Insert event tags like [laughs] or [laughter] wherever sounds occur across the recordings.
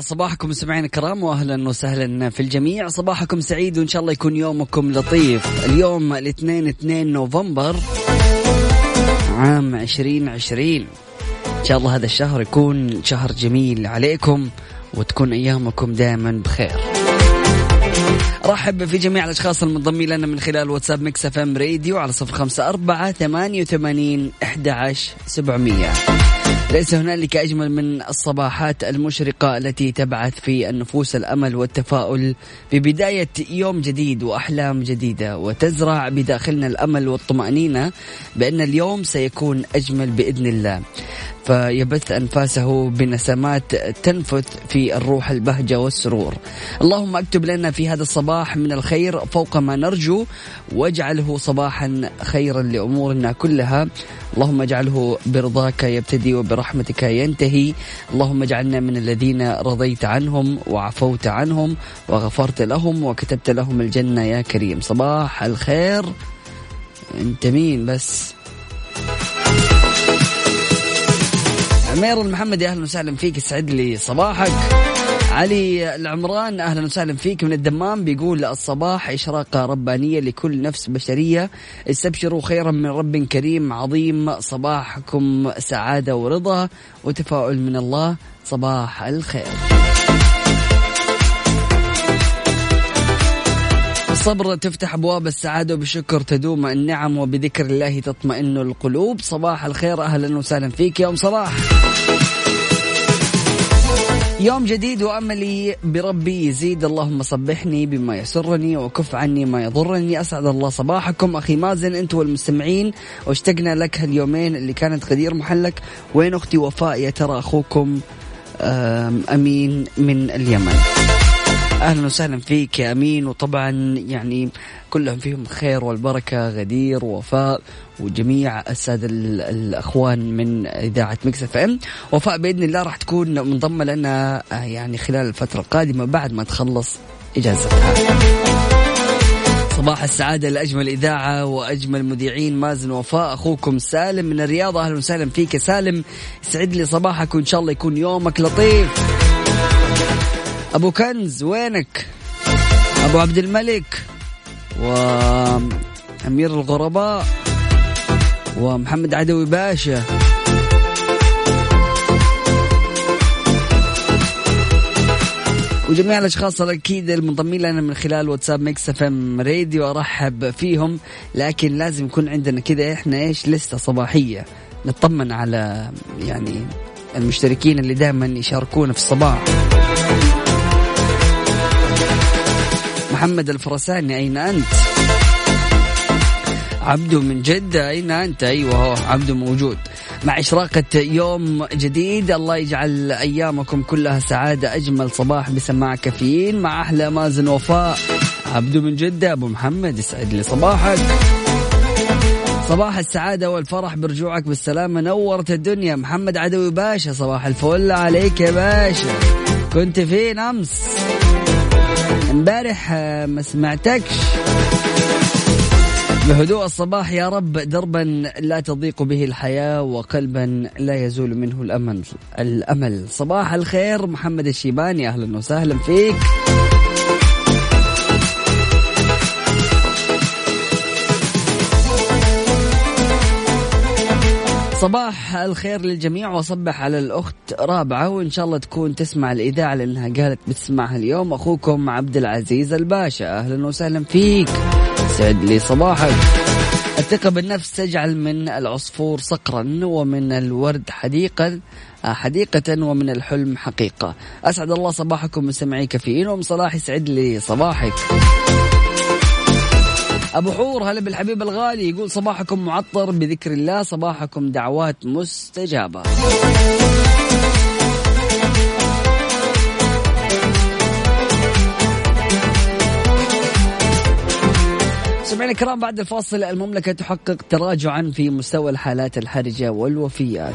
صباحكم مستمعينا الكرام واهلا وسهلا في الجميع. صباحكم سعيد وإن شاء الله يكون يومكم لطيف. اليوم الاثنين 2 نوفمبر عام 2020 إن شاء الله هذا الشهر يكون شهر جميل عليكم وتكون أيامكم دائما بخير. رحب في جميع الأشخاص المنضمين لنا من خلال واتساب ميكس إف إم راديو على صفر خمسة أربعة ثمانية وثمانين أحد سبعمية. ليس هنالك أجمل من الصباحات المشرقة التي تبعث في النفوس الأمل والتفاؤل ببداية يوم جديد وأحلام جديدة وتزرع بداخلنا الأمل والطمأنينة بأن اليوم سيكون أجمل بإذن الله. فيبث أنفاسه بنسمات تنفث في الروح البهجة والسرور. اللهم اكتب لنا في هذا الصباح من الخير فوق ما نرجو واجعله صباحا خيرا لأمورنا كلها. اللهم اجعله برضاك يبتدي وبرحمتك ينتهي. اللهم اجعلنا من الذين رضيت عنهم وعفوت عنهم وغفرت لهم وكتبت لهم الجنة يا كريم. صباح الخير. انت مين بس؟ عمير المحمدي أهلا وسهلا فيك. يسعد لي صباحك. علي العمران أهلا وسهلا فيك. من الدمام بيقول الصباح إشراقة ربانية لكل نفس بشرية. استبشروا خيرا من رب كريم عظيم. صباحكم سعادة ورضا وتفاؤل من الله. صباح الخير. بالصبر تفتح أبواب السعادة وبشكر تدوم النعم وبذكر الله تطمئن القلوب. صباح الخير أهلا وسهلا فيك. يوم صلاح يوم جديد وأملي بربي يزيد. اللهم صبحني بما يسرني وكف عني ما يضرني. أسعد الله صباحكم. أخي مازن أنت والمستمعين. واشتقنا لك هاليومين اللي كانت غدير محلك. وين أختي وفاء؟ يا ترى أخوكم أمين من اليمن. أهلا وسهلا فيك يا أمين. وطبعا يعني كلهم فيهم الخير والبركة غدير ووفاء وجميع السادة ال- الأخوان من إذاعة ميكس إف إم. وفاء بإذن الله راح تكون منضمة لنا آه، يعني خلال الفترة القادمة بعد ما تخلص اجازتها صباح السعادة لأجمل إذاعة وأجمل مذيعين مازن وفاء أخوكم سالم من الرياض. أهلا وسهلا فيك سالم. يسعد لي صباحك وإن شاء الله يكون يومك لطيف. أبو كنز وينك؟ أبو عبد الملك وأمير الغرباء ومحمد عدوي باشا. وجميع الأشخاص الأكيد المنضمين لنا من خلال واتساب Mix FM Radio أرحب فيهم. لكن لازم يكون عندنا كذا إحنا إيش؟ لستة صباحية. نطمن على يعني المشتركين اللي دائما يشاركونا في الصباح. محمد الفرساني أين أنت؟ عبدو من جدة أين أنت؟ أيوة هو عبدو موجود. مع إشراقة يوم جديد الله يجعل أيامكم كلها سعادة أجمل صباح بسماع كافيين مع أحلى مازن وفاء. عبدو من جدة أبو محمد يسعد لي صباحك. صباح السعادة والفرح برجوعك بالسلامة نورت الدنيا. محمد عدوي باشا صباح الفل عليك يا باشا. كنت فين أمس؟ امبارح آه، ما سمعتكش. بهدوء الصباح يا رب دربا لا تضيق به الحياة وقلبا لا يزول منه الأمل. الأمل. صباح الخير محمد الشيباني أهلا وسهلا فيك. صباح الخير للجميع وصبح على الأخت رابعة وإن شاء الله تكون تسمع الإذاعة لأنها قالت بتسمعها اليوم. أخوكم عبد العزيز الباشا أهلا وسهلا فيك. سعد لي صباحك. الثقة بالنفس تجعل من العصفور صقرا ومن الورد حديقا حديقة ومن الحلم حقيقة. أسعد الله صباحكم مستمعي كافيين ومن صلاح يسعد لي صباحك. أبو حور هلا بالحبيب الغالي. يقول صباحكم معطر بذكر الله صباحكم دعوات مستجابة. سمعنا الكرام بعد الفاصل المملكة تحقق تراجعا في مستوى الحالات الحرجة والوفيات.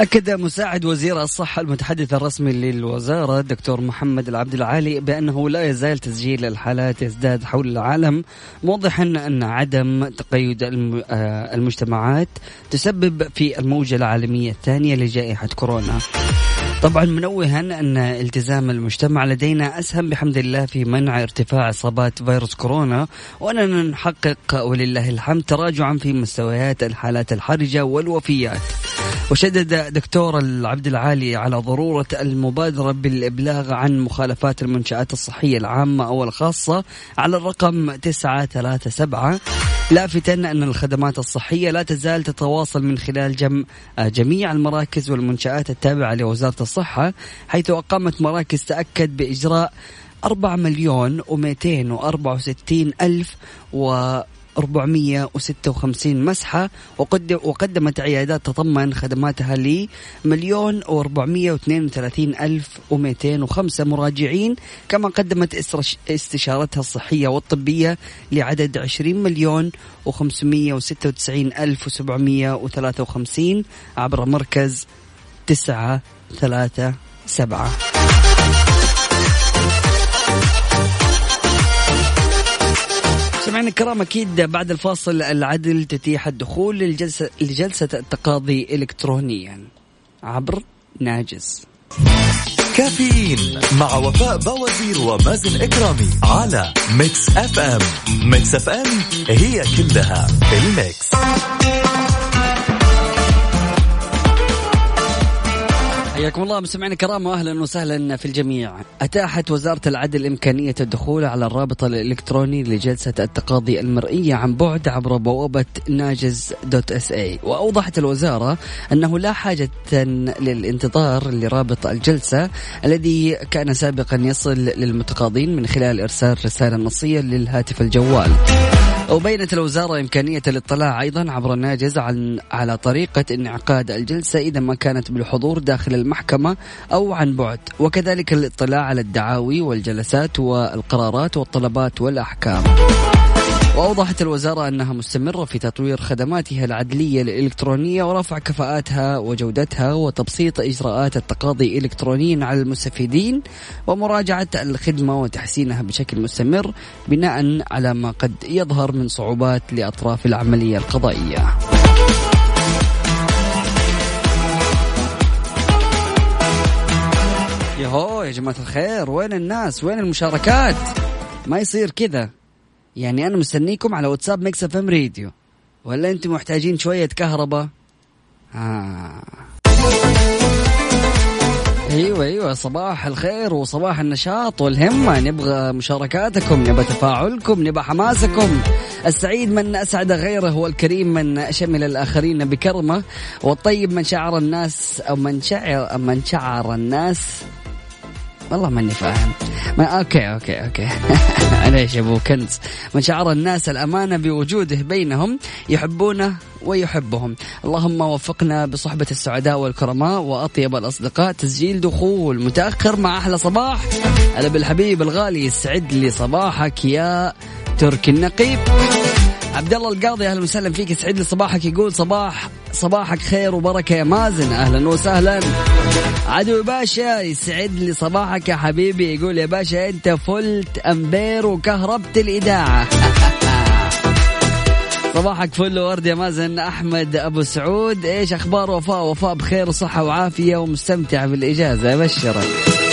أكد مساعد وزير الصحة المتحدث الرسمي للوزارة الدكتور محمد العبد العالي بأنه لا يزال تسجيل الحالات يزداد حول العالم موضحا أن عدم تقيد آه، المجتمعات تسبب في الموجة العالمية الثانية لجائحة كورونا. طبعا منوها أن التزام المجتمع لدينا أسهم بحمد الله في منع ارتفاع إصابات فيروس كورونا وأننا نحقق ولله الحمد تراجعا في مستويات الحالات الحرجة والوفيات. وشدد دكتور العبد العالي على ضرورة المبادرة بالإبلاغ عن مخالفات المنشآت الصحية العامة أو الخاصة على الرقم 937 لافتا أن الخدمات الصحية لا تزال تتواصل من خلال جم جميع المراكز والمنشآت التابعة لوزارة الصحة حيث أقامت مراكز تأكد بإجراء 4 مليون و264 ألف و 456 مسحة وقدمت عيادات تضمن خدماتها ل مليون و432 ألف و205 مراجعين كما قدمت استشارتها الصحية والطبية لعدد 20 مليون و596 ألف و753 عبر مركز 937 مستمعينا الكرام أكيد بعد الفاصل العدل تتيح الدخول للجلسه لجلسة التقاضي الكترونيا عبر ناجز. كافيين مع وفاء بوازير ومازن إكرامي على Mix FM. Mix FM هي كلها ال mix. حياكم الله مستمعينا الكرام واهلا وسهلا في الجميع. أتاحت وزارة العدل إمكانية الدخول على الرابط الإلكتروني لجلسة التقاضي المرئية عن بعد عبر بوابة ناجز dot SA وأوضحت الوزارة أنه لا حاجة للانتظار لرابط الجلسة الذي كان سابقا يصل للمتقاضين من خلال إرسال رسالة نصية للهاتف الجوال. وبينت الوزارة إمكانية الاطلاع أيضا عبر الناجز عن على طريقة انعقاد الجلسة إذا ما كانت بالحضور داخل المحكمة أو عن بعد. وكذلك الاطلاع على الدعاوي والجلسات والقرارات والطلبات والأحكام. وأوضحت الوزارة أنها مستمرة في تطوير خدماتها العدلية الإلكترونية ورفع كفاءاتها وجودتها وتبسيط إجراءات التقاضي إلكترونيا على المستفيدين ومراجعة الخدمة وتحسينها بشكل مستمر بناء على ما قد يظهر من صعوبات لأطراف العملية القضائية. يهو يا جماعة الخير وين الناس؟ وين المشاركات؟ ما يصير كذا. يعني أنا مستنيكم على واتساب Mix FM Radio. ولا أنتم محتاجين شوية كهرباء؟ آه. أيوه أيوه صباح الخير وصباح النشاط والهمة. نبغى مشاركاتكم نبغى تفاعلكم نبغى حماسكم. السعيد من أسعد غيره والكريم من شمل الآخرين بكرمه. والطيب من شعر الناس أو من شعر من شعر الناس. والله ماني فاهم. ما okay okay okay. [laughs] معليش أبو كنز. من شعر الناس الأمانة بوجوده بينهم يحبونه ويحبهم. اللهم وفقنا بصحبة السعداء والكرماء وأطيب الأصدقاء. تسجيل دخول متأخر مع أحلى صباح. أنا بالحبيب الغالي يسعد لي صباحك يا تركي النقيب. عبد الله القاضي أهلا وسهلا فيك. يسعد لي صباحك يقول صباح صباحك خير وبركة يا مازن. أهلا وسهلا. عدو باشا يسعد لي صباحك يا حبيبي. يقول يا باشا أنت فلت أمبير وكهربت الإذاعة. [laughs] صباحك فل ورد يا مازن. أحمد أبو سعود إيش أخبار وفاء؟ وفاء بخير وصحة وعافية ومستمتعه بالإجازة. أبشرك.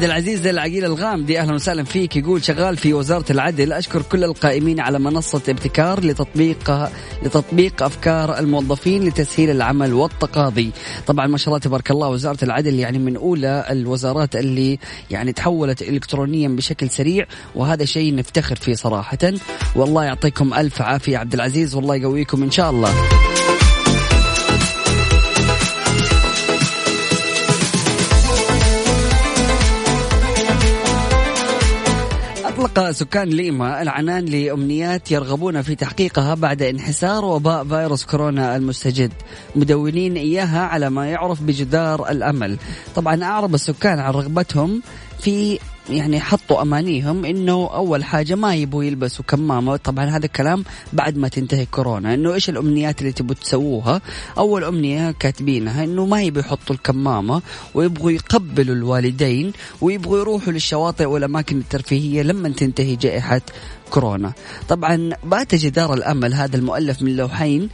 عبد العزيز العقيل الغامدي أهلا وسهلا فيك. يقول شغال في وزارة العدل. أشكر كل القائمين على منصة ابتكار لتطبيق لتطبيق أفكار الموظفين لتسهيل العمل والتقاضي. طبعا ما شاء الله تبارك الله وزارة العدل يعني من أولى الوزارات اللي يعني تحولت الكترونيا بشكل سريع وهذا شيء نفتخر فيه صراحة. والله يعطيكم ألف عافية عبد العزيز. والله يقويكم إن شاء الله. أطلق سكان ليما العنان لأمنيات يرغبون في تحقيقها بعد انحسار وباء فيروس كورونا المستجد. مدونين إياها على ما يعرف بجدار الأمل. طبعا أعرب السكان عن رغبتهم في يعني حطوا أمانيهم إنه أول حاجة ما يبوا يلبسوا كمامة. طبعا هذا الكلام بعد ما تنتهي كورونا. إنه إيش الأمنيات اللي تبوا تسووها؟ أول أمنية كاتبينها إنه ما يبوا يحطوا الكمامة ويبغوا يقبلوا الوالدين ويبغوا يروحوا للشواطئ والأماكن الترفيهية لما تنتهي جائحة كورونا. طبعا بات جدار الأمل هذا المؤلف من لوحين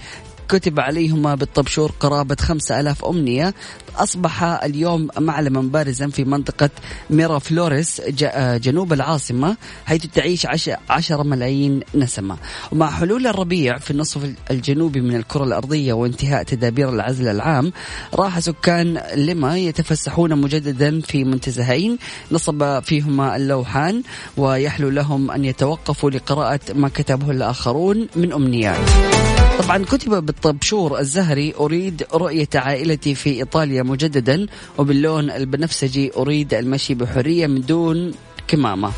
كتب عليهما بالطبشور قرابة خمسة ألاف أمنية. أصبح اليوم معلما بارزا في منطقة ميرا فلوريس جنوب العاصمة حيث تعيش عشرة ملايين نسمة. ومع حلول الربيع في النصف الجنوبي من الكرة الأرضية وانتهاء تدابير العزل العام راح سكان لما يتفسحون مجددا في منتزهين. نصب فيهما اللوحان ويحلو لهم أن يتوقفوا لقراءة ما كتبه الآخرون من أمنيات. طبعا كتب بالطبشور الزهري أريد رؤية عائلتي في إيطاليا مجددا وباللون البنفسجي أريد المشي بحرية من دون كمامة.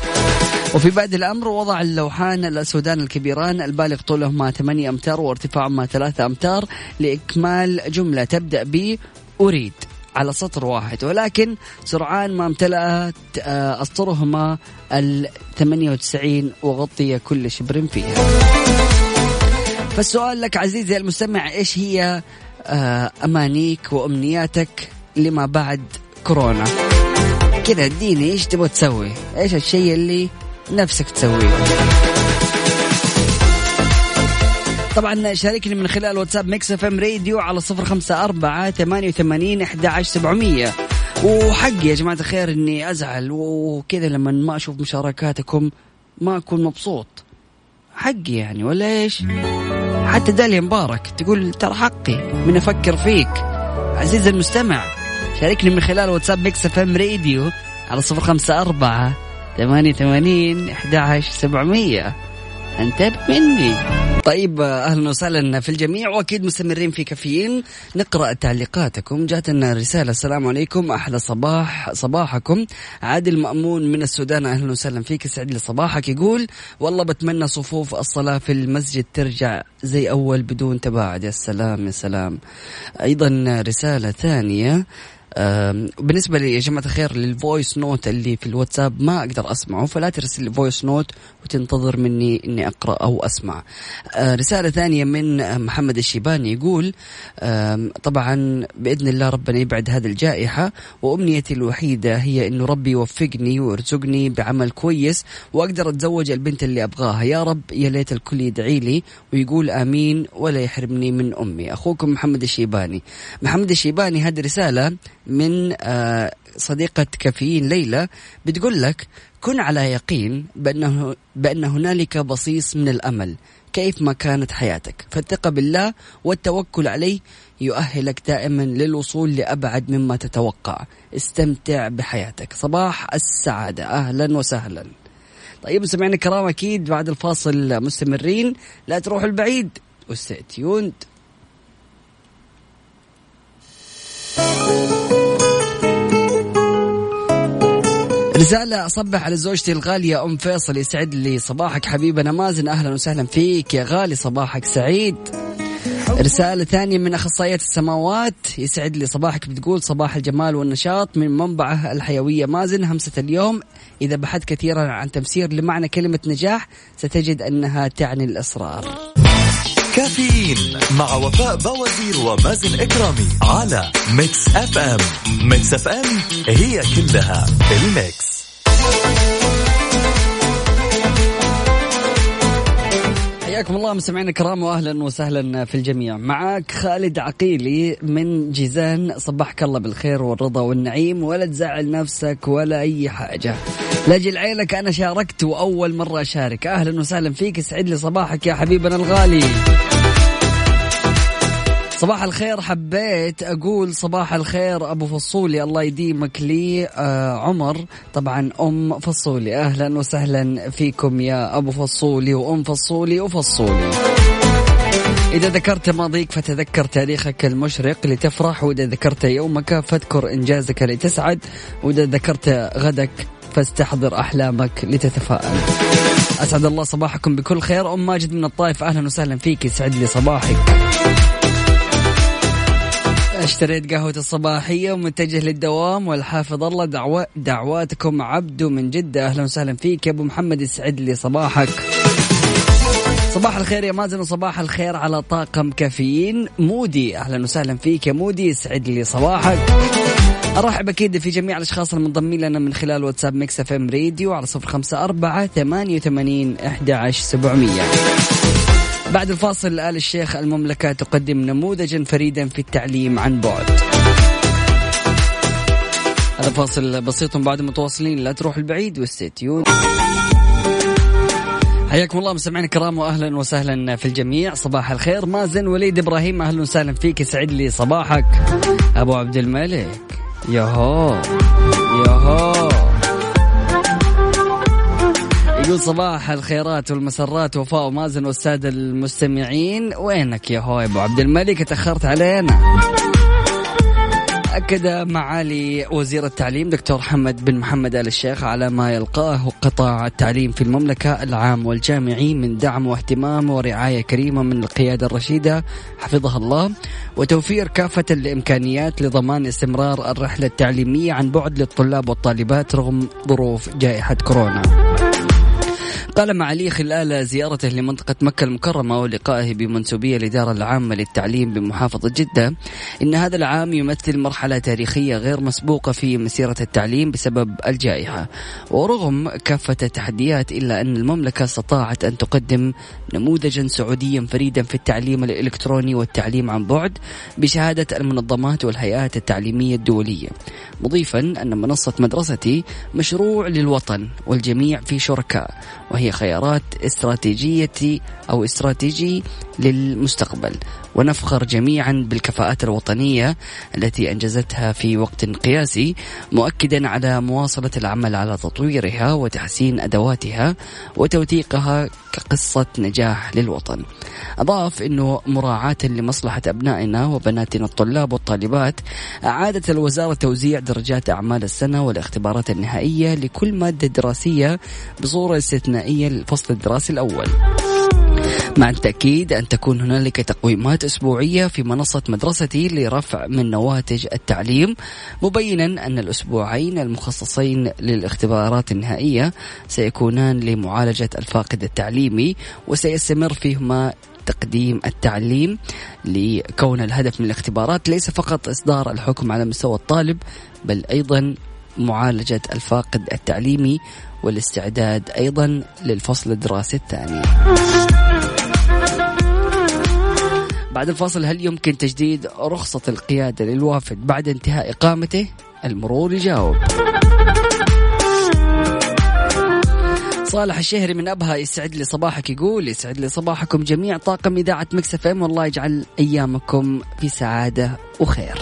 وفي بعد الأمر وضع اللوحان الأسودان الكبيران البالغ طولهما 8 أمتار وارتفاعهما 3 أمتار لإكمال جملة تبدأ ب أريد على سطر واحد. ولكن سرعان ما امتلأت آه، أسطرهما ال 98 وغطي كل شبر فيها. فالسؤال لك عزيزي المستمع إيش هي آه، أمانيك وأمنياتك لما بعد كورونا؟ كذا اديني إيش تبغى تسوي؟ إيش الشيء اللي نفسك تسويه؟ طبعا شاركني من خلال واتساب Mix FM Radio على صفر خمسة أربعة ثمانية وثمانين أحد سبعمية. وحقي يا جماعة الخير إني أزعل وكذا لما ما أشوف مشاركاتكم ما أكون مبسوط. حقي يعني ولا إيش؟ حتى داليا مبارك تقول ترى حقي من أفكر فيك. عزيزي المستمع شاركني من خلال واتساب Mix FM Radio على صفر خمسة أربعة ثمانية ثمانين أحد سبعمية. انتبه مني. طيب أهلا وسهلا في الجميع وأكيد مستمرين في كافيين. نقرأ تعليقاتكم. جاتنا رسالة السلام عليكم أحلى صباح صباحكم. عادل مأمون من السودان أهلا وسهلا فيك يسعد لي صباحك. يقول والله بتمنى صفوف الصلاة في المسجد ترجع زي أول بدون تباعد. يا سلام يا سلام. أيضا رسالة ثانية. بالنسبة لي يا جماعة الخير لل voice note اللي في الواتساب ما أقدر أسمعه فلا ترسل لي voice note وتنتظر مني إني أقرأ أو أسمع. أه، رسالة ثانية من محمد الشيباني يقول طبعا بإذن الله ربنا يبعد هذه الجائحة وأمنيتي الوحيدة هي إنه ربي يوفقني ويرزقني بعمل كويس وأقدر أتزوج البنت اللي أبغاها. يا رب يا ليت الكل يدعي لي ويقول آمين ولا يحرمني من أمي. أخوكم محمد الشيباني. محمد الشيباني هذه رسالة من آه، صديقة كافيين ليلى بتقول لك كن على يقين بأنه بأن هنالك بصيص من الأمل. كيف ما كانت حياتك؟ فالثقة بالله والتوكل عليه يؤهلك دائما للوصول لأبعد مما تتوقع. استمتع بحياتك. صباح السعادة. أهلا وسهلا. طيب سمعنا الكرام أكيد بعد الفاصل مستمرين. لا تروحوا البعيد. وستيوند رسالة أصبح على زوجتي الغالية أم فيصل يسعد لي صباحك حبيبنا مازن أهلا وسهلا فيك يا غالي صباحك سعيد. رسالة ثانية من أخصائية السماوات يسعد لي صباحك بتقول صباح الجمال والنشاط من منبعه الحيوية. مازن همسة اليوم إذا بحثت كثيرا عن تفسير لمعنى كلمة نجاح ستجد أنها تعني الإصرار. كافيين مع وفاء بوازير ومازن إكرامي على Mix FM. Mix FM هي كلها ال mix. حياكم الله مستمعينا الكرام واهلا وسهلا في الجميع. معك خالد عقيلي من جيزان. صبحك الله بالخير والرضا والنعيم ولا تزعل نفسك ولا أي حاجة. لاجل عينك أنا شاركت وأول مرة أشارك. أهلا وسهلا فيك يسعد لي صباحك يا حبيبنا الغالي. صباح الخير حبيت أقول صباح الخير أبو فصولي. الله يديمك لي آه عمر. طبعا أم فصولي. أهلا وسهلا فيكم يا أبو فصولي وأم فصولي وفصولي. إذا ذكرت ماضيك فتذكر تاريخك المشرق لتفرح وإذا ذكرت يومك فاذكر إنجازك لتسعد وإذا ذكرت غدك فاستحضر أحلامك لتتفائل. أسعد الله صباحكم بكل خير. أم ماجد من الطائف أهلا وسهلا فيك. يسعد لي صباحك. اشتريت قهوة الصباحية ومتجه للدوام والحافظ الله دعوة دعواتكم عبدو من جدة. أهلا وسهلا فيك. يا أبو محمد يسعد لي صباحك. صباح الخير يا مازن وصباح الخير على طاقم كافيين. مودي أهلا وسهلا فيك يا مودي. يسعد لي صباحك. أرحب أكيد في جميع الأشخاص المنضمين لنا من خلال واتساب Mix FM Radio على صفر خمسة أربعة ثمانية وثمانين أحد عشر سبعمية. بعد الفاصل آل الشيخ المملكة تقدم نموذجا فريدا في التعليم عن بعد. هذا فاصل بسيط بعد متواصلين. لا تروح البعيد و stay tuned حياكم الله مستمعينا الكرام واهلا وسهلا في الجميع. صباح الخير. مازن وليد إبراهيم أهلا وسهلا فيك. يسعد لي صباحك. أبو عبد الملك. ياهو. ياهو. يقول صباح الخيرات والمسرات وفاء ومازن والسادة المستمعين. وينك يا هو أبو عبد الملك؟ تأخرت علينا. أكد معالي وزير التعليم دكتور حمد بن محمد آل الشيخ على ما يلقاه قطاع التعليم في المملكة العام والجامعي من دعم واهتمام ورعاية كريمة من القيادة الرشيدة حفظها الله وتوفير كافة الإمكانيات لضمان استمرار الرحلة التعليمية عن بعد للطلاب والطالبات رغم ظروف جائحة كورونا. قال معالي خلال زيارته لمنطقة مكة المكرمة ولقائه بمنسوبية الإدارة العامة للتعليم بمحافظة جدة إن هذا العام يمثل مرحلة تاريخية غير مسبوقة في مسيرة التعليم بسبب الجائحة. ورغم كافة التحديات إلا أن المملكة استطاعت أن تقدم نموذجا سعوديا فريدا في التعليم الإلكتروني والتعليم عن بعد بشهادة المنظمات والهيئات التعليمية الدولية. مضيفا أن منصة مدرستي مشروع للوطن والجميع في شركاء وهي خيارات استراتيجية أو استراتيجي للمستقبل. ونفخر جميعا بالكفاءات الوطنية التي أنجزتها في وقت قياسي مؤكدا على مواصلة العمل على تطويرها وتحسين أدواتها وتوثيقها كقصة نجاح للوطن. أضاف أنه مراعاة لمصلحة أبنائنا وبناتنا الطلاب والطالبات أعادت الوزارة توزيع درجات أعمال السنة والاختبارات النهائية لكل مادة دراسية بصورة استثنائية للفصل الدراسي الأول. مع التأكيد أن تكون هنالك تقويمات أسبوعية في منصة مدرستي لرفع من نواتج التعليم مبينا أن الأسبوعين المخصصين للاختبارات النهائية سيكونان لمعالجة الفاقد التعليمي وسيستمر فيهما تقديم التعليم لكون الهدف من الاختبارات ليس فقط إصدار الحكم على مستوى الطالب بل أيضا معالجة الفاقد التعليمي والاستعداد أيضا للفصل الدراسي الثاني بعد الفاصل هل يمكن تجديد رخصة القيادة للوافد بعد انتهاء إقامته؟ المرور يجاوب صالح الشهري من أبها يسعد لي صباحك يقول يسعد لي صباحكم جميع طاقم إذاعة Mix FM والله يجعل أيامكم في سعادة وخير.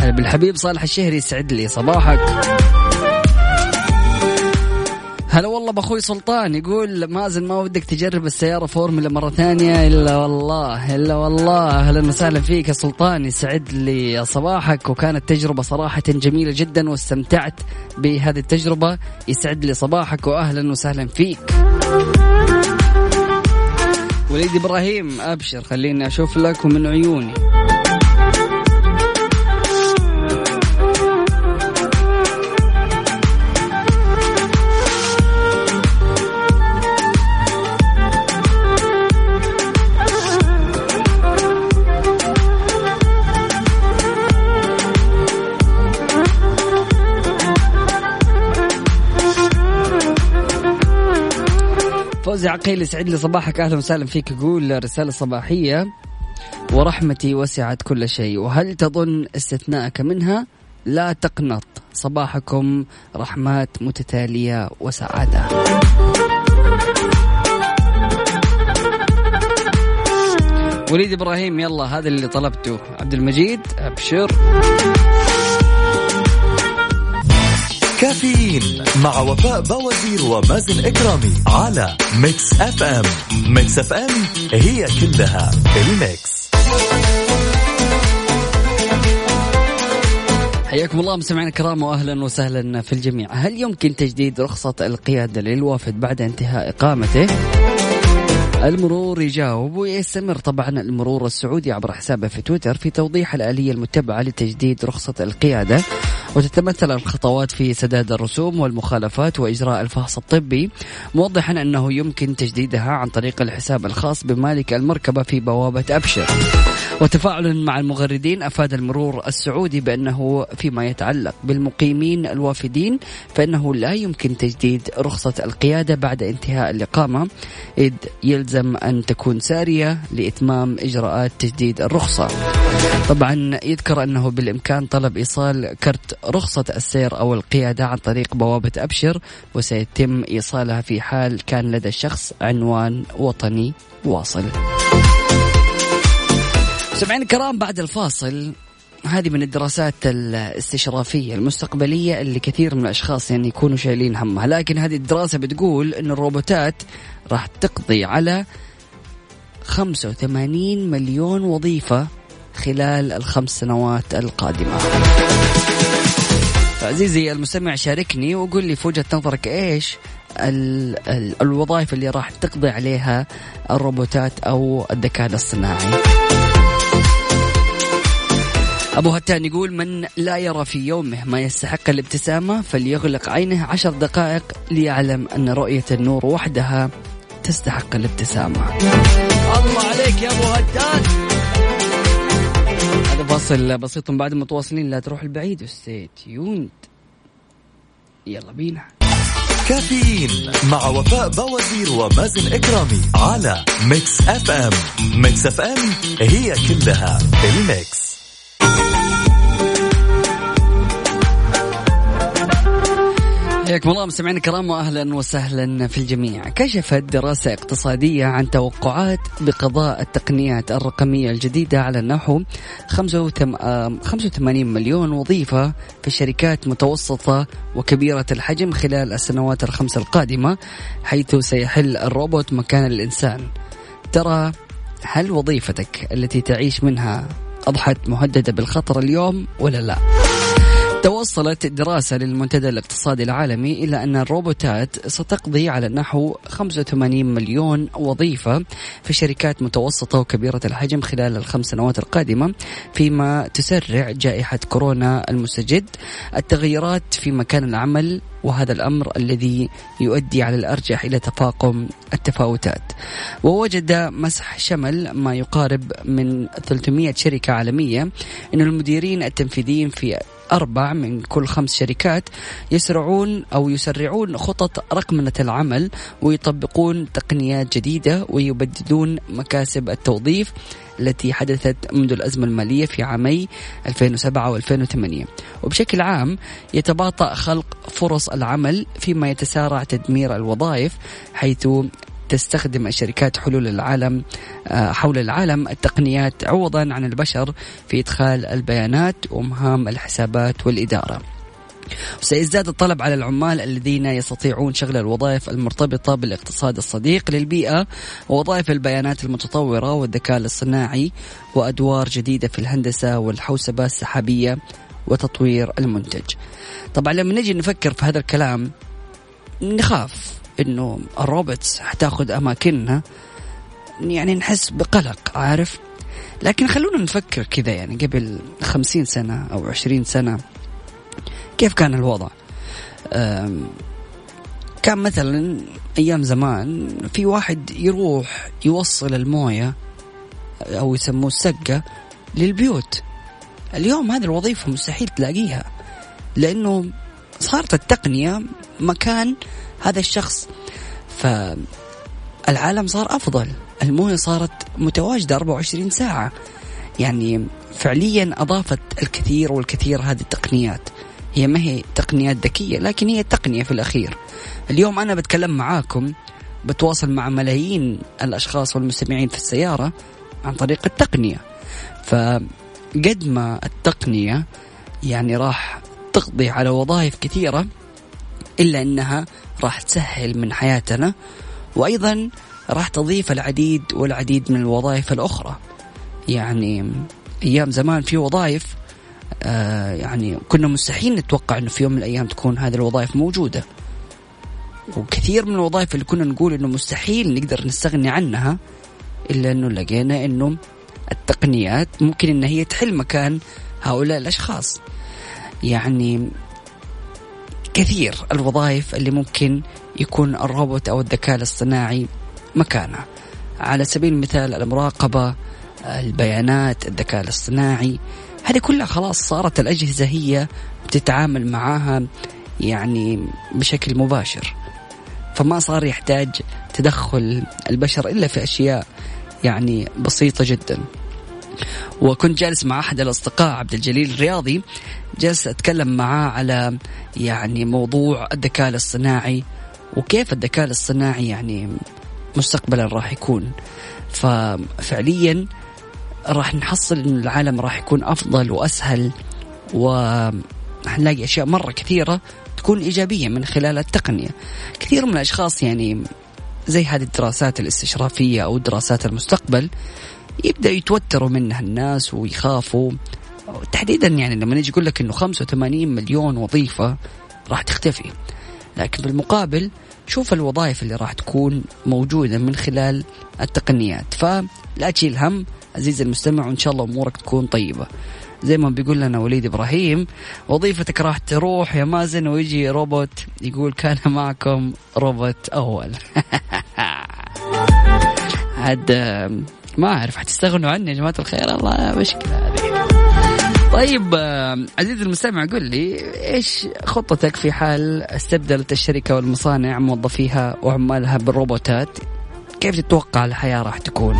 هلا بالحبيب صالح الشهري يسعد لي صباحك. هلا والله بأخوي سلطان يقول مازن ما ودك تجرب السيارة فورمولا مرة ثانية إلا والله إلا والله. أهلا وسهلا فيك يا سلطان يسعد لي صباحك. وكانت تجربة صراحة جميلة جدا واستمتعت بهذه التجربة. يسعد لي صباحك وأهلا وسهلا فيك. وليد إبراهيم أبشر خليني أشوف لك ومن عيوني. عقيل يسعد لي صباحك. أهلا وسهلا فيك. يقول رسالة صباحية. ورحمتي وسعت كل شيء. وهل تظن استثناءك منها؟ لا تقنط. صباحكم رحمات متتالية وسعادة. وليد إبراهيم يلا هذا اللي طلبته. عبد المجيد أبشر. كافيين مع وفاء بوازير ومازن إكرامي على Mix FM. Mix FM هي كلها ال Mix. حياكم الله مستمعينا الكرام واهلا وسهلا في الجميع. هل يمكن تجديد رخصة القيادة للوافد بعد انتهاء إقامته؟ المرور يجاوب ويستمر طبعا المرور السعودي عبر حسابه في تويتر في توضيح الآلية المتبعة لتجديد رخصة القيادة. وتتمثل الخطوات في سداد الرسوم والمخالفات وإجراء الفحص الطبي موضحا أنه يمكن تجديدها عن طريق الحساب الخاص بمالك المركبة في بوابة أبشر. وتفاعلا مع المغردين أفاد المرور السعودي بأنه فيما يتعلق بالمقيمين الوافدين فإنه لا يمكن تجديد رخصة القيادة بعد انتهاء الإقامة إذ يلزم أن تكون سارية لإتمام إجراءات تجديد الرخصة. طبعا يذكر أنه بالإمكان طلب إيصال كرت رخصة السير أو القيادة عن طريق بوابة أبشر وسيتم إيصالها في حال كان لدى الشخص عنوان وطني واصل. سمعين الكرام بعد الفاصل هذه من الدراسات الاستشرافية المستقبلية اللي كثير من الأشخاص يعني يكونوا شايلين همها. لكن هذه الدراسة بتقول أن الروبوتات راح تقضي على 85 مليون وظيفة خلال الخمس سنوات القادمة. عزيزي المستمع شاركني وقول لي في وجهة نظرك ال الوظائف اللي راح تقضي عليها الروبوتات أو الذكاء الاصطناعي؟ أبو هتان يقول من لا يرى في يومه ما يستحق الابتسامة فليغلق عينه عشر دقائق ليعلم أن رؤية النور وحدها تستحق الابتسامة. الله عليك يا أبو هتان. فاصل بسيط بعد متواصلين. لا تروح لبعيد و stay tuned يلا بينا. كافيين مع وفاء بوازير ومازن إكرامي على Mix FM. Mix FM هي كلها ال Mix. حياكم الله مستمعينا الكرام واهلا وسهلا في الجميع. كشفت دراسة اقتصادية عن توقعات بقضاء التقنيات الرقمية الجديدة على نحو 85 مليون وظيفة في شركات متوسطة وكبيرة الحجم خلال السنوات الخمس القادمة حيث سيحل الروبوت مكان الإنسان. ترى هل وظيفتك التي تعيش منها أضحت مهددة بالخطر اليوم ولا لا؟ توصلت دراسة للمنتدى الاقتصادي العالمي إلى أن الروبوتات ستقضي على نحو 85 مليون وظيفة في شركات متوسطة وكبيرة الحجم خلال الخمس سنوات القادمة فيما تسرع جائحة كورونا المستجد التغيرات في مكان العمل وهذا الأمر الذي يؤدي على الأرجح إلى تفاقم التفاوتات. ووجد مسح شمل ما يقارب من 300 شركة عالمية إن المديرين التنفيذيين في أربع من كل خمس شركات يسرعون أو يسرعون خطط رقمنة العمل ويطبقون تقنيات جديدة ويبددون مكاسب التوظيف التي حدثت منذ الأزمة المالية في عامي 2007 و2008 وبشكل عام يتباطأ خلق فرص العمل فيما يتسارع تدمير الوظائف حيث تستخدم الشركات حلول العالم آه، حول العالم التقنيات عوضا عن البشر في إدخال البيانات ومهام الحسابات والإدارة. سيزداد الطلب على العمال الذين يستطيعون شغل الوظائف المرتبطة بالاقتصاد الصديق للبيئة ووظائف البيانات المتطورة والذكاء الاصطناعي وأدوار جديدة في الهندسة والحوسبة السحابية وتطوير المنتج. طبعا لما نجي نفكر في هذا الكلام نخاف. إنه الروبوتس حتاخذ أماكننا يعني نحس بقلق عارف؟ لكن خلونا نفكر كذا يعني قبل خمسين سنة أو عشرين سنة كيف كان الوضع؟ كان مثلا أيام زمان في واحد يروح يوصل الموية أو يسموه السقة للبيوت. اليوم هذه الوظيفة مستحيل تلاقيها لأنه صارت التقنية مكان هذا الشخص. ف العالم صار أفضل. الموية صارت متواجدة 24 ساعة. يعني فعليا أضافت الكثير والكثير هذه التقنيات. هي ما هي تقنيات ذكية لكن هي تقنية في الأخير. اليوم أنا بتكلم معاكم بتواصل مع ملايين الأشخاص والمستمعين في السيارة عن طريق التقنية. فقد ما التقنية يعني راح تقضي على وظائف كثيرة إلا أنها راح تسهل من حياتنا وأيضا راح تضيف العديد والعديد من الوظائف الأخرى. يعني أيام زمان في وظائف آه يعني كنا مستحيل نتوقع أنه في يوم من الأيام تكون هذه الوظائف موجودة. وكثير من الوظائف اللي كنا نقول أنه مستحيل نقدر نستغني عنها إلا أنه لقينا أنه التقنيات ممكن أن هي تحل مكان هؤلاء الأشخاص. يعني كثير الوظائف اللي ممكن يكون الروبوت أو الذكاء الاصطناعي مكانها. على سبيل المثال المراقبة البيانات الذكاء الاصطناعي هذه كلها خلاص صارت الأجهزة هي بتتعامل معاها يعني بشكل مباشر. فما صار يحتاج تدخل البشر إلا في أشياء يعني بسيطة جدا. وكنت جالس مع أحد الأصدقاء عبد الجليل الرياضي. جالس أتكلم معاه على يعني موضوع الذكاء الاصطناعي وكيف الذكاء الاصطناعي يعني مستقبلا راح يكون. ففعليا راح نحصل إنه العالم راح يكون أفضل وأسهل وحنلاقي أشياء مرة كثيرة تكون إيجابية من خلال التقنية. كثير من الأشخاص يعني زي هذه الدراسات الاستشرافية أو دراسات المستقبل يبدأ يتوتروا منها الناس ويخافوا. تحديدا يعني لما نيجي يقول لك إنه 85 مليون وظيفة راح تختفي. لكن بالمقابل شوف الوظائف اللي راح تكون موجودة من خلال التقنيات. فلا تشيل هم عزيزي المستمع وإن شاء الله أمورك تكون طيبة. زي ما بيقول لنا وليد إبراهيم وظيفتك راح تروح يا مازن ويجي روبوت يقول كان معكم روبوت أول. [laughs] عاد ما أعرف حتستغنوا عني يا جماعة الخير الله مشكلة هذه؟ طيب عزيزي المستمع قل لي إيش خطتك في حال استبدلت الشركة والمصانع موظفيها وعمالها بالروبوتات؟ كيف تتوقع الحياة راح تكون؟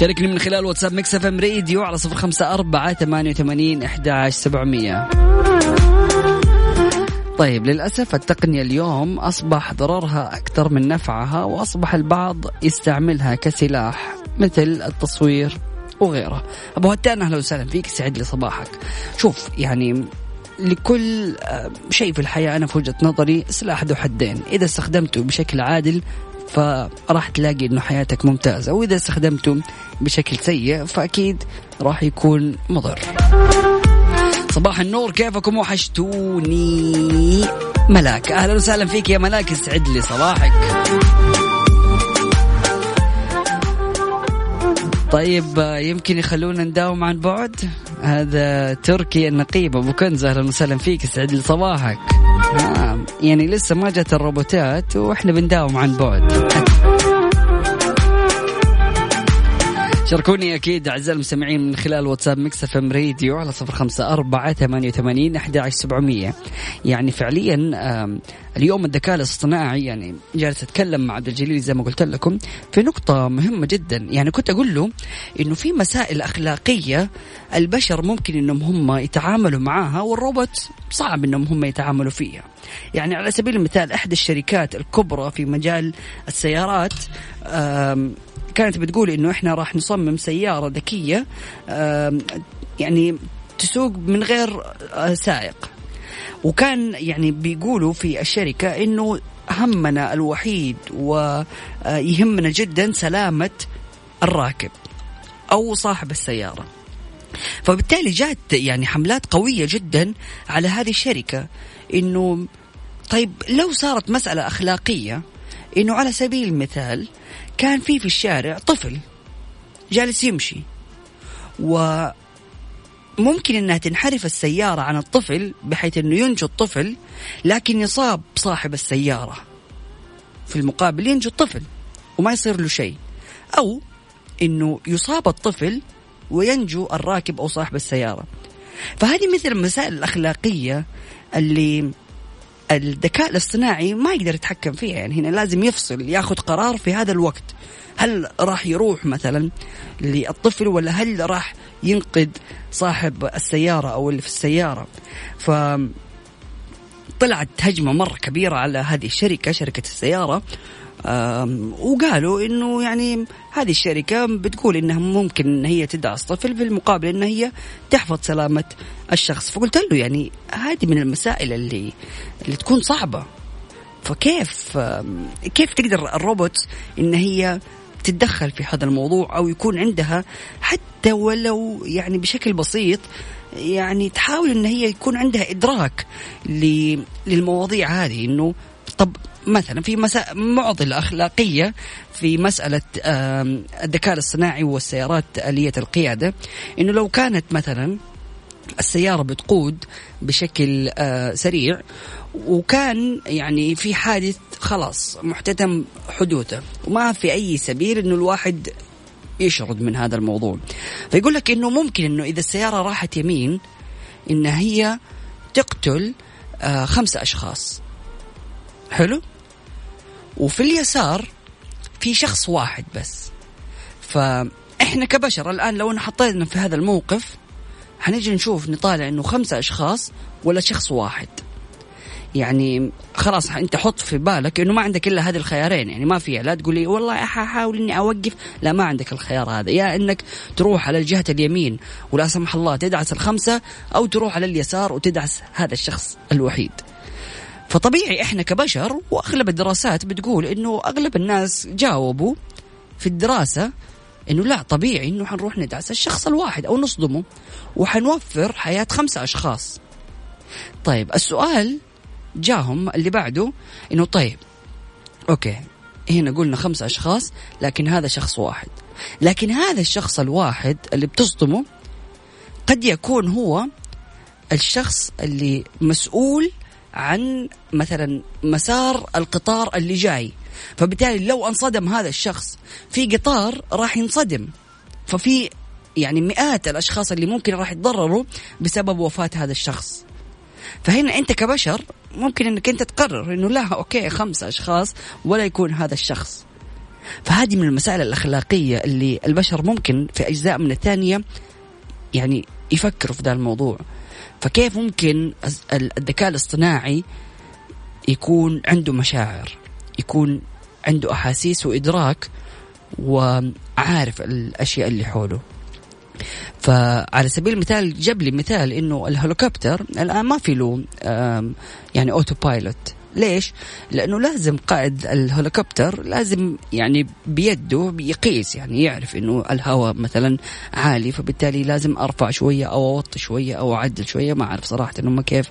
شاركني من خلال واتساب Mix FM Radio على صفر خمسة أربعة ثمانية وثمانين أحد سبعمية. طيب للأسف التقنية اليوم أصبح ضررها أكثر من نفعها وأصبح البعض يستعملها كسلاح مثل التصوير وغيره أبو هتان أهلا وسهلا فيك يسعد لي صباحك. شوف يعني لكل آه، شيء في الحياة أنا في وجهة نظري سلاح ذو حدين. إذا استخدمته بشكل عادل فراح تلاقي إنه حياتك ممتازة وإذا استخدمته بشكل سيء فأكيد راح يكون مضر. صباح النور كيفكم؟ وحشتوني. ملاك أهلا وسهلا فيك يا ملاك يسعد لي صباحك. طيب يمكن يخلونا نداوم عن بعد؟ هذا تركي النقيب أبو كنز أهلا وسهلا فيك يسعد لي صباحك. آه يعني لسه ما جت الروبوتات وإحنا بنداوم عن بعد. شاركوني أكيد أعزائي المستمعين من خلال واتساب Mix FM Radio على صفر خمسة أربعة ثمانية وثمانين أحد عشر سبعمية. يعني فعليا اليوم الذكاء الاصطناعي يعني جالس أتكلم مع عبد الجليل زي ما قلت لكم في نقطة مهمة جدا. يعني كنت أقول له إنه في مسائل أخلاقية البشر ممكن إنهم هم يتعاملوا معاها والروبوت صعب إنهم هم يتعاملوا فيها. يعني على سبيل المثال إحدى الشركات الكبرى في مجال السيارات كانت بتقول إنه إحنا راح نصمم سيارة ذكية يعني تسوق من غير آه، سائق. وكان يعني بيقولوا في الشركة إنه همنا الوحيد ويهمنا جدا سلامة الراكب أو صاحب السيارة. فبالتالي جات يعني حملات قوية جدا على هذه الشركة إنه طيب لو صارت مسألة أخلاقية إنه على سبيل المثال كان في في الشارع طفل جالس يمشي. و ممكن إنها تنحرف السيارة عن الطفل بحيث إنه ينجو الطفل لكن يصاب صاحب السيارة. في المقابل ينجو الطفل وما يصير له شيء. أو إنه يصاب الطفل وينجو الراكب أو صاحب السيارة. فهذه مثل المسائل الأخلاقية اللي الذكاء الاصطناعي ما يقدر يتحكم فيها. يعني هنا لازم يفصل ياخذ قرار في هذا الوقت. هل راح يروح مثلا للطفل ولا هل راح ينقذ صاحب السيارة أو اللي في السيارة؟ ف طلعت هجمة مرة كبيرة على هذه الشركة شركة السيارة. وقالوا إنه يعني هذه الشركة بتقول إنها ممكن إن هي تدعس طفل في المقابل إن هي تحفظ سلامة الشخص. فقلت له يعني هذه من المسائل اللي اللي تكون صعبة. فكيف كيف تقدر الروبوت إن هي تتدخل في هذا الموضوع أو يكون عندها حتى ولو يعني بشكل بسيط يعني تحاول إن هي يكون عندها إدراك للمواضيع هذه إنه طب مثلا في مسا... معضلة أخلاقية في مسألة الذكاء الاصطناعي والسيارات آلية القيادة إنه لو كانت مثلا السيارة بتقود بشكل آه، سريع وكان يعني في حادث خلاص محتتم حدوثه وما في أي سبيل إنه الواحد يشرد من هذا الموضوع. فيقول لك إنه ممكن إنه إذا السيارة راحت يمين إن هي تقتل آه، خمسة أشخاص. حلو؟ وفي اليسار في شخص واحد بس. فإحنا كبشر الآن لو حطينا في هذا الموقف حنيجي نشوف نطالع إنه خمسة أشخاص ولا شخص واحد. يعني خلاص أنت حط في بالك إنه ما عندك إلا هذه الخيارين. يعني ما في لا تقول لي والله حاول إني أوقف. لا ما عندك الخيار هذا. يا إنك تروح على الجهة اليمين ولا سمح الله تدعس الخمسة أو تروح على اليسار وتدعس هذا الشخص الوحيد. فطبيعي إحنا كبشر وأغلب الدراسات بتقول إنه أغلب الناس جاوبوا في الدراسة إنه لا طبيعي إنه حنروح ندعس الشخص الواحد أو نصدمه وحنوفر حياة خمسة أشخاص. طيب السؤال جاهم اللي بعده إنه طيب أوكي هنا قلنا خمسة أشخاص لكن هذا شخص واحد. لكن هذا الشخص الواحد اللي بتصدمه قد يكون هو الشخص اللي مسؤول عن مثلا مسار القطار اللي جاي. فبالتالي لو انصدم هذا الشخص في قطار راح ينصدم. ففي يعني مئات الأشخاص اللي ممكن راح يتضرروا بسبب وفاة هذا الشخص. فهنا أنت كبشر ممكن إنك أنت تقرر إنه لا أوكي خمسة أشخاص ولا يكون هذا الشخص. فهذه من المسائل الأخلاقية اللي البشر ممكن في أجزاء من الثانية يعني يفكروا في ذا الموضوع. فكيف ممكن الذكاء الاصطناعي يكون عنده مشاعر يكون عنده أحاسيس وإدراك وعارف الأشياء اللي حوله. فعلى سبيل المثال جاب لي مثال إنه الهليكوبتر الآن ما في له يعني autopilot ليش؟ لأنه لازم قائد الهليكوبتر لازم يعني بيده يقيس يعني يعرف إنه الهواء مثلا عالي فبالتالي لازم أرفع شوية أو أوطي شوية أو أعدل شوية. ما أعرف صراحة إنه ما كيف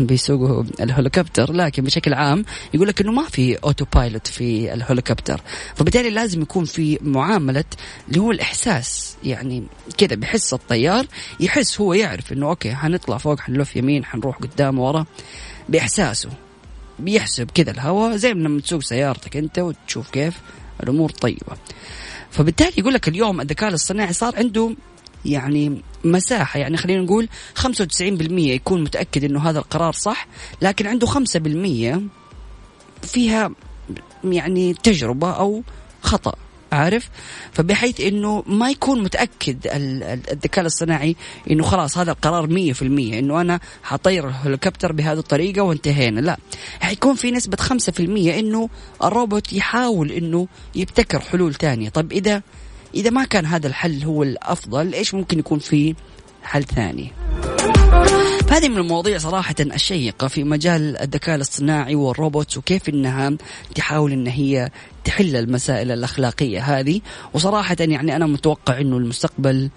بيسوقوا الهليكوبتر لكن بشكل عام يقول لك إنه ما في autopilot في الهليكوبتر. فبالتالي لازم يكون في معاملة اللي هو الإحساس يعني كذا بحس الطيار يحس هو يعرف إنه أوكي حنطلع فوق حنلف يمين حنروح قدام ورا بإحساسه. بيحسب كذا الهواء زي لما تسوق سيارتك أنت وتشوف كيف الأمور طيبة. فبالتالي يقول لك اليوم الذكاء الاصطناعي صار عنده يعني مساحة يعني خلينا نقول 95% يكون متأكد إنه هذا القرار صح لكن عنده 5% فيها يعني تجربة أو خطأ. عارف؟ فبحيث إنه ما يكون متأكد الذكاء الاصطناعي إنه خلاص هذا القرار 100% إنه أنا حطير الهليكوبتر بهذه الطريقة وانتهينا. لا حيكون في نسبة 5% إنه الروبوت يحاول إنه يبتكر حلول ثانية طيب إذا إذا ما كان هذا الحل هو الأفضل إيش ممكن يكون في حل ثاني؟ فهذه من المواضيع صراحة الشيقة في مجال الذكاء الاصطناعي والروبوتس وكيف إنها تحاول إن هي تحل المسائل الأخلاقية هذه. وصراحة يعني أنا متوقع إنه المستقبل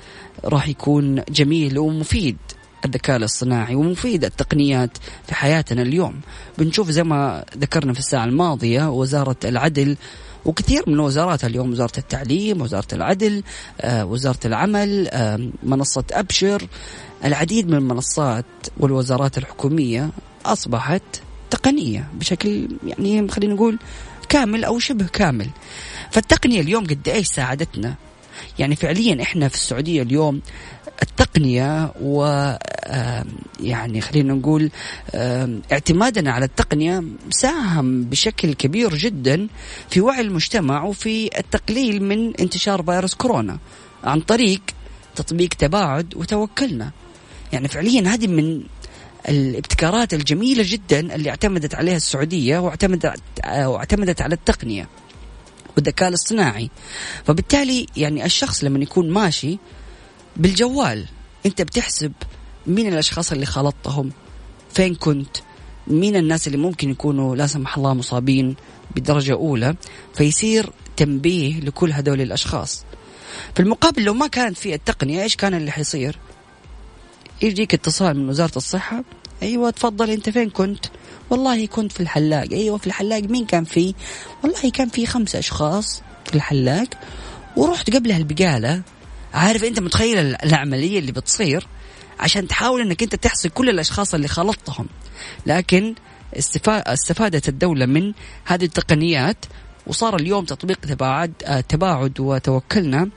راح يكون جميل ومفيد الذكاء الاصطناعي ومفيد التقنيات في حياتنا اليوم. بنشوف زي ما ذكرنا في الساعة الماضية وزارة العدل وكثير من الوزارات اليوم وزارة التعليم وزارة العدل آه، وزارة العمل آه، منصة أبشر. العديد من المنصات والوزارات الحكومية أصبحت تقنية بشكل يعني خلينا نقول كامل أو شبه كامل. فالتقنية اليوم قد إيش ساعدتنا؟ يعني فعليا إحنا في السعودية اليوم التقنية و يعني خلينا نقول اعتمادنا على التقنية ساهم بشكل كبير جدا في وعي المجتمع وفي التقليل من انتشار فيروس كورونا عن طريق تطبيق تباعد وتوكلنا. يعني فعليا هذه من الابتكارات الجميلة جدا اللي اعتمدت عليها السعودية واعتمدت واعتمدت على التقنية والذكاء الاصطناعي. فبالتالي يعني الشخص لما يكون ماشي بالجوال أنت بتحسب مين الأشخاص اللي خالطتهم فين كنت مين الناس اللي ممكن يكونوا لا سمح الله مصابين بدرجة أولى. فيصير تنبيه لكل هذول الأشخاص. في المقابل لو ما كانت في التقنية إيش كان اللي حيصير؟ يجيك اتصال من وزارة الصحة. أيوة تفضل أنت فين كنت؟ والله كنت في الحلاق. أيوة في الحلاق. مين كان فيه؟ والله كان في خمسة أشخاص في الحلاق. ورحت قبلها البقالة. عارف أنت متخيل العملية اللي بتصير؟ عشان تحاول أنك أنت تحصي كل الأشخاص اللي خلطتهم. لكن استفادت الدولة من هذه التقنيات. وصار اليوم تطبيق تباعد تباعد وتوكلنا.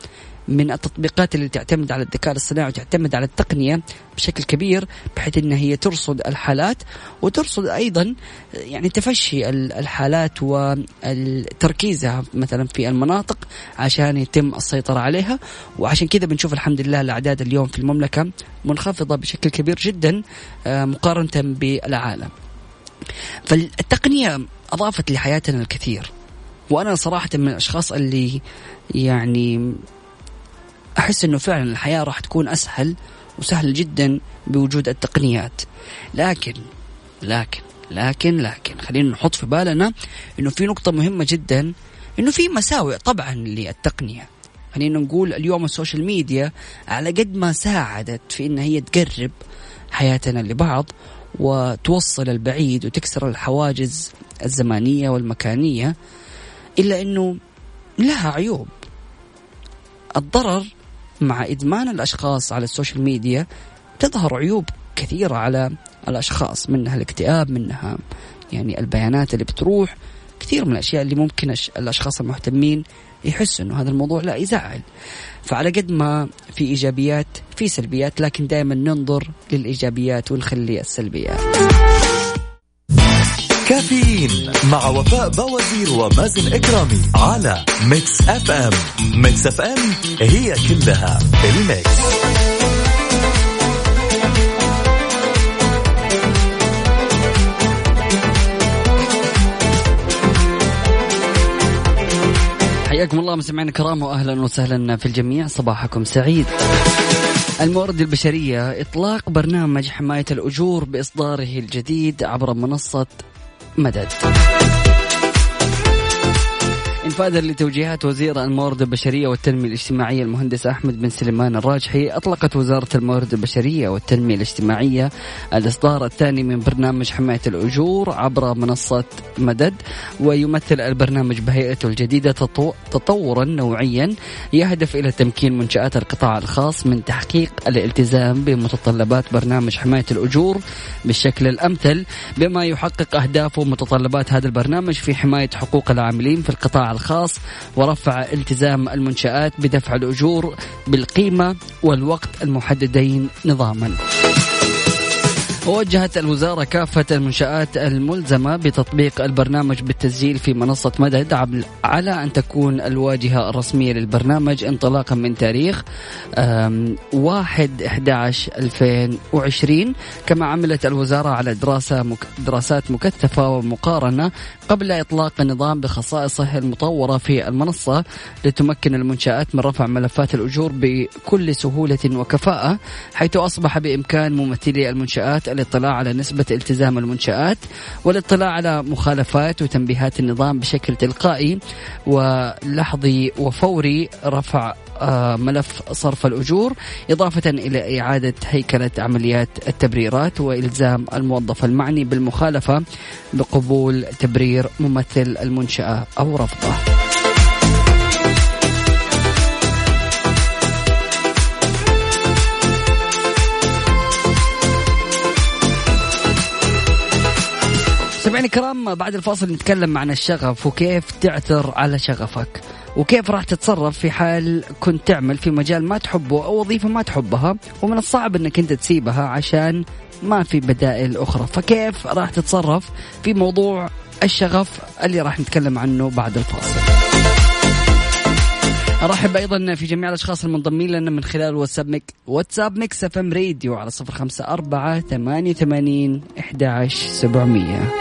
من التطبيقات اللي تعتمد على الذكاء الاصطناعي وتعتمد على التقنية بشكل كبير بحيث انها هي ترصد الحالات وترصد أيضا يعني تفشي الحالات وتركيزها مثلا في المناطق عشان يتم السيطرة عليها وعشان كذا بنشوف الحمد لله الأعداد اليوم في المملكة منخفضة بشكل كبير جدا آه، مقارنة بالعالم. فالتقنية أضافت لحياتنا الكثير وأنا صراحة من الأشخاص اللي يعني أحس إنه فعلا الحياة راح تكون أسهل وسهل جدا بوجود التقنيات. لكن لكن لكن لكن خلينا نحط في بالنا إنه في نقطة مهمة جدا إنه في مساوئ طبعا للتقنية. خلينا نقول اليوم السوشيال ميديا على قد ما ساعدت في انها هي تقرب حياتنا لبعض وتوصل البعيد وتكسر الحواجز الزمانية والمكانية إلا إنه لها عيوب. الضرر مع إدمان الأشخاص على السوشيال ميديا تظهر عيوب كثيرة على الأشخاص منها الاكتئاب منها يعني البيانات اللي بتروح. كثير من الأشياء اللي ممكن الأشخاص المهتمين يحسوا أنه هذا الموضوع لا يزعل. فعلى قد ما في إيجابيات في سلبيات لكن دائما ننظر للإيجابيات ونخلي السلبيات. كافيين مع وفاء بوازير ومازن إكرامي على Mix FM. Mix FM هي كلها ال Mix. حياكم الله مستمعينا الكرام واهلا وسهلا في الجميع. صباحكم سعيد. الموارد البشرية إطلاق برنامج حماية الأجور بإصداره الجديد عبر منصة مدد. انفاذا لتوجيهات وزير الموارد البشرية والتنمية الاجتماعية المهندس أحمد بن سليمان الراجحي أطلقت وزارة الموارد البشرية والتنمية الاجتماعية الإصدار الثاني من برنامج حماية الأجور عبر منصة مدد ويمثل البرنامج بهيئته الجديدة تطورا نوعيا يهدف إلى تمكين منشآت القطاع الخاص من تحقيق الالتزام بمتطلبات برنامج حماية الأجور بالشكل الأمثل بما يحقق اهداف ومتطلبات هذا البرنامج في حماية حقوق العاملين في القطاع الخاص ورفع التزام المنشآت بدفع الأجور بالقيمة والوقت المحددين نظاما. ووجهت الوزارة كافة المنشآت الملزمة بتطبيق البرنامج بالتسجيل في منصة مدد على أن تكون الواجهة الرسمية للبرنامج انطلاقا من تاريخ 1 11 2020 كما عملت الوزارة على دراسة مك دراسات مكثفة ومقارنة قبل إطلاق النظام بخصائصه المطورة في المنصة لتمكن المنشآت من رفع ملفات الأجور بكل سهولة وكفاءة حيث أصبح بإمكان ممثلي المنشآت الاطلاع على نسبة التزام المنشآت والاطلاع على مخالفات وتنبيهات النظام بشكل تلقائي ولحظي وفوري رفع آه، ملف صرف الأجور إضافة إلى إعادة هيكلة عمليات التبريرات وإلزام الموظف المعني بالمخالفة بقبول تبرير ممثل المنشأة أو رفضه. مستمعينا الكرام بعد الفاصل نتكلم عن الشغف وكيف تعثر على شغفك؟ وكيف راح تتصرف في حال كنت تعمل في مجال ما تحبه أو وظيفة ما تحبها ومن الصعب أنك أنت تسيبها عشان ما في بدائل أخرى. فكيف راح تتصرف في موضوع الشغف اللي راح نتكلم عنه بعد الفاصل. أرحب أيضا في جميع الأشخاص المنضمين لنا من خلال واتساب ميك واتساب Mix FM Radio على صفر خمسة أربعة ثمانية وثمانين أحد سبعمية.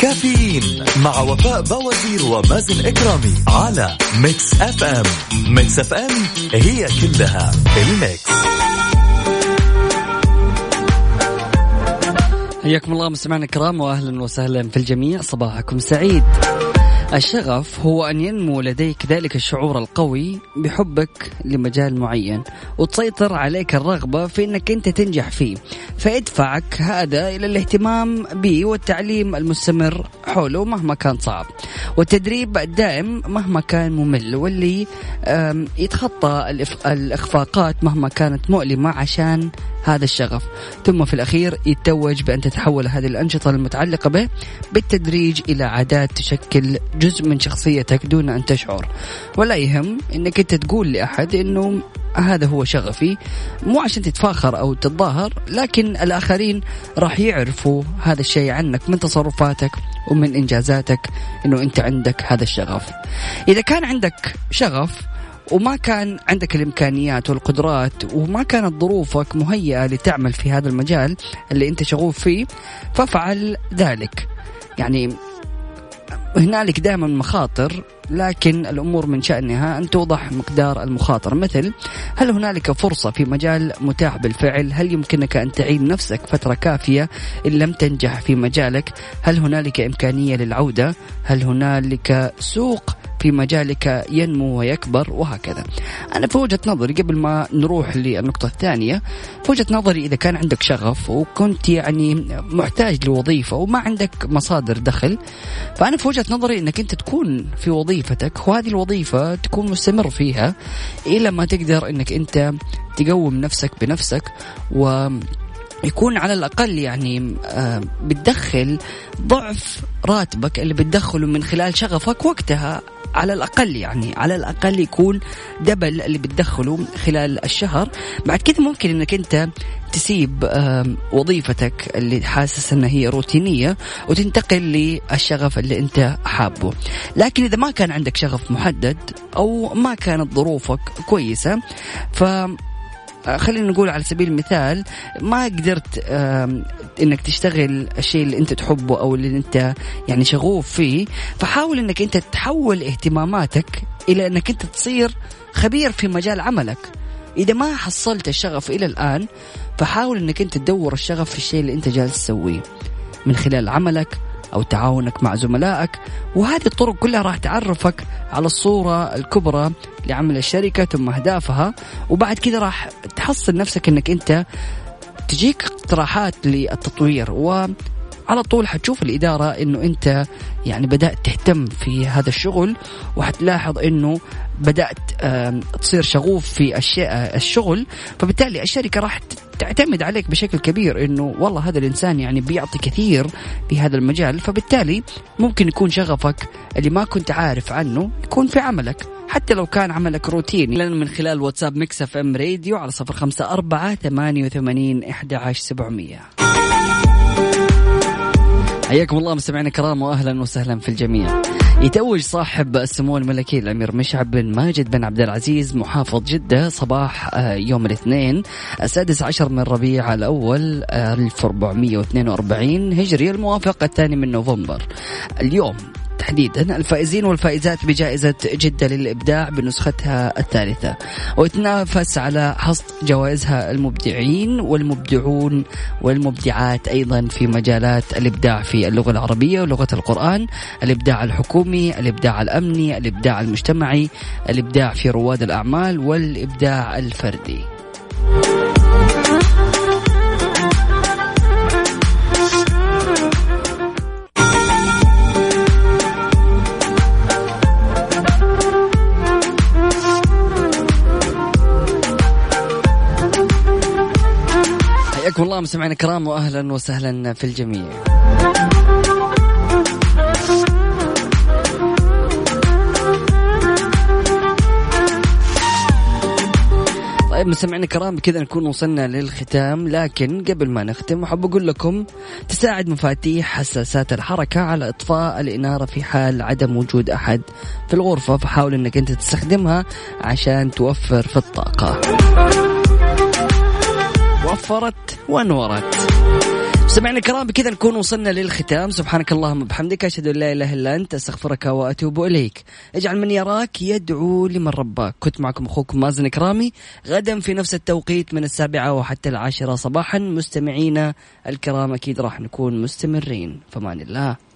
كافيين مع وفاء بوازير ومازن إكرامي على Mix FM. Mix FM هي كلها ال Mix. حياكم الله مستمعينا الكرام واهلا وسهلا في الجميع. صباحكم سعيد. الشغف هو أن ينمو لديك ذلك الشعور القوي بحبك لمجال معين وتسيطر عليك الرغبة في أنك أنت تنجح فيه. فيدفعك هذا إلى الاهتمام به والتعليم المستمر حوله مهما كان صعب. والتدريب الدائم مهما كان ممل واللي يتخطى الإخفاقات مهما كانت مؤلمة عشان هذا الشغف. ثم في الأخير يتوج بأن تتحول هذه الأنشطة المتعلقة به بالتدريج إلى عادات تشكل جزء من شخصيتك دون أن تشعر. ولا يهم أنك أنت تقول لأحد أنه هذا هو شغفي مو عشان تتفاخر أو تتظاهر لكن الآخرين راح يعرفوا هذا الشيء عنك من تصرفاتك ومن إنجازاتك أنه أنت عندك هذا الشغف. إذا كان عندك شغف وما كان عندك الإمكانيات والقدرات وما كانت ظروفك مهيئة لتعمل في هذا المجال اللي أنت شغوف فيه فافعل ذلك. يعني هنالك دائما مخاطر لكن الأمور من شأنها أن توضح مقدار المخاطره مثل هل هنالك فرصة في مجال متاح بالفعل؟ هل يمكنك أن تعين نفسك فترة كافية إن لم تنجح في مجالك؟ هل هنالك إمكانية للعودة؟ هل هنالك سوق في مجالك ينمو ويكبر وهكذا. أنا في وجهة نظري قبل ما نروح للنقطة الثانية في وجهة نظري إذا كان عندك شغف وكنت يعني محتاج لوظيفة وما عندك مصادر دخل فأنا في وجهة نظري أنك أنت تكون في وظيفتك وهذه الوظيفة تكون مستمر فيها إلى ما تقدر أنك أنت تقوم نفسك بنفسك و يكون على الأقل يعني آه، بتدخل ضعف راتبك اللي بتدخله من خلال شغفك وقتها على الأقل يعني على الأقل يكون دبل اللي بتدخله خلال الشهر. بعد كذا ممكن أنك أنت تسيب وظيفتك اللي حاسس أنها هي روتينية وتنتقل للشغف اللي أنت حابه. لكن إذا ما كان عندك شغف محدد أو ما كانت ظروفك كويسة ف خلينا نقول على سبيل المثال ما قدرت إنك تشتغل الشيء اللي أنت تحبه أو اللي أنت يعني شغوف فيه. فحاول إنك أنت تحول اهتماماتك إلى إنك أنت تصير خبير في مجال عملك. إذا ما حصلت الشغف إلى الآن فحاول إنك أنت تدور الشغف في الشيء اللي أنت جالس تسويه. من خلال عملك أو تعاونك مع زملائك. وهذه الطرق كلها راح تعرفك على الصورة الكبرى لعمل الشركة ثم أهدافها. وبعد كذا راح تحصل نفسك أنك أنت تجيك اقتراحات للتطوير. و على طول حتشوف الإدارة أنه أنت يعني بدأت تهتم في هذا الشغل وحتلاحظ أنه بدأت تصير شغوف في الشغل. فبالتالي الشركة راح تعتمد عليك بشكل كبير إنه والله هذا الإنسان يعني بيعطي كثير في هذا المجال فبالتالي ممكن يكون شغفك اللي ما كنت عارف عنه يكون في عملك حتى لو كان عملك روتيني. لنا من خلال واتساب Mix FM Radio على صفر خمسة أربعة ثمانية وثمانين إحدى عشر سبعمية. حياكم الله مستمعينا الكرام واهلا وسهلا في الجميع. يتوج صاحب السمو الملكي الأمير مشعب بن ماجد بن عبد العزيز محافظ جدة صباح آه، يوم الاثنين السادس عشر من ربيع الأول 1442 هجري الموافق الثاني من نوفمبر. اليوم تحديدا الفائزين والفائزات بجائزة جدة للإبداع بنسختها الثالثة. ويتنافس على حصد جوائزها المبدعين والمبدعون والمبدعات أيضا في مجالات الإبداع في اللغة العربية ولغة القرآن الإبداع الحكومي الإبداع الأمني الإبداع المجتمعي الإبداع في رواد الأعمال والإبداع الفردي. حياكم الله مستمعينا الكرام واهلا وسهلا في الجميع. طيب مستمعينا الكرام بكذا نكون وصلنا للختام لكن قبل ما نختم أحب أقول لكم تساعد مفاتيح حساسات الحركة على إطفاء الإنارة في حال عدم وجود أحد في الغرفة فحاول إنك أنت تستخدمها عشان توفر في الطاقة. وفرت وانورت. سمعنا الكرام بكذا نكون وصلنا للختام. سبحانك اللهم وبحمدك أشهد أن لا إله إلا أنت أستغفرك وأتوب إليك. اجعل من يراك يدعو لمن رباك. كنت معكم أخوكم مازن كرامي غدا في نفس التوقيت من السابعة وحتى العاشرة صباحا. مستمعينا الكرام أكيد راح نكون مستمرين. فمان الله.